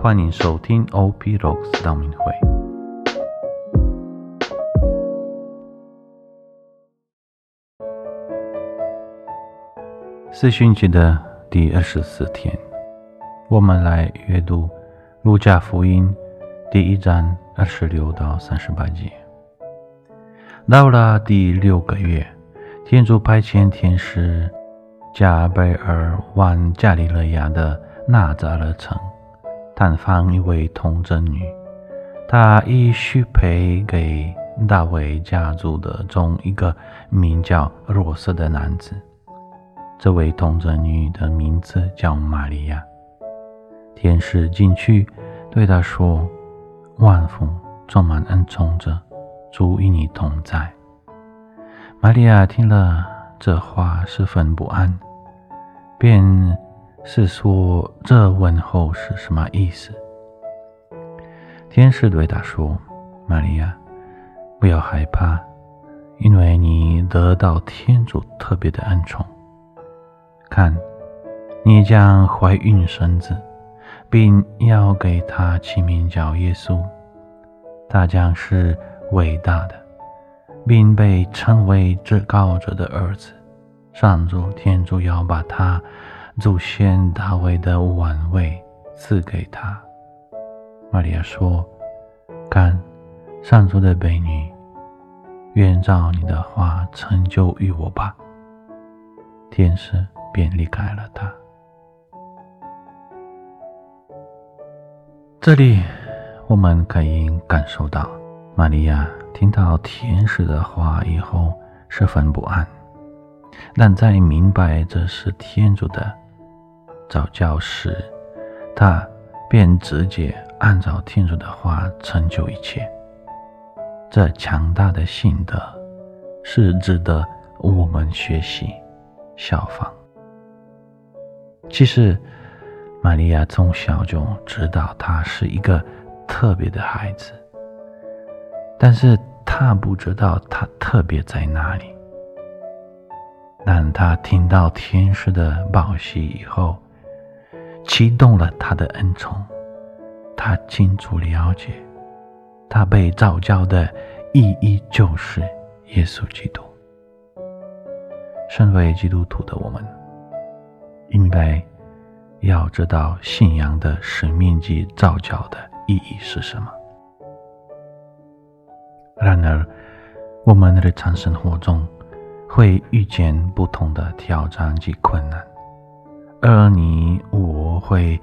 欢迎收听 OP Rocks 道明会。四旬节的第二十四天，我们来阅读《路加福音》第一章二十六到三十八节。到了第六个月，天主派遣天使加贝尔往加利勒亚的纳扎勒城。探访一位童贞女，她已许配给大卫家族的中一个名叫若瑟的男子。这位童贞女的名字叫玛利亚。天使进去对她说：“万福充满恩宠者，主与你同在。”玛利亚听了这话，十分不安，便。是说这问候是什么意思？天使对他说：“玛利亚，不要害怕，因为你得到天主特别的恩宠。看，你将怀孕生子，并要给他起名叫耶稣。他将是伟大的，并被称为至高者的儿子。上主天主要把他。”祖先大卫的王位赐给他。玛利亚说：“看，上主的美女，愿照你的话成就于我吧。”天使便离开了他。这里我们可以感受到，玛利亚听到天使的话以后十分不安，但在明白这是天主的。早教时，他便直接按照天主的话成就一切。这强大的信德是值得我们学习效仿。其实，玛利亚从小就知道他是一个特别的孩子，但是他不知道他特别在哪里。但他听到天使的报喜以后，启动了他的恩宠，他清楚了解，他被造教的意义就是耶稣基督。身为基督徒的我们，应该要知道信仰的使命及造教的意义是什么。然而，我们的日常生活中会遇见不同的挑战及困难。而你我会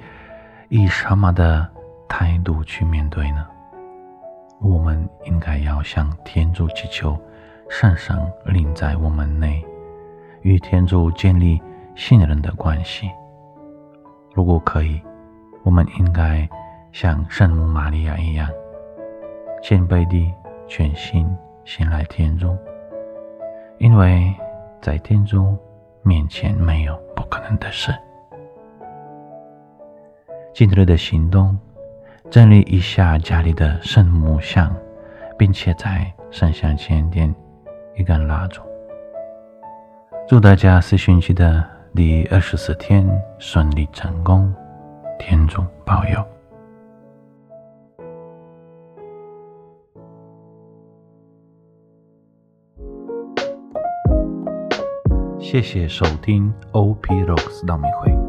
以什么的态度去面对呢？我们应该要向天主祈求圣神临在我们内，与天主建立信任的关系。如果可以，我们应该像圣母玛利亚一样，谦卑地全心信赖天主，因为在天主面前没有不可能的事。今日的行动，整理一下家里的圣母像，并且在圣像前点一根蜡烛。祝大家四旬期的第二十四天顺利成功，天主保佑。谢谢收听 OP Rocks 道明会。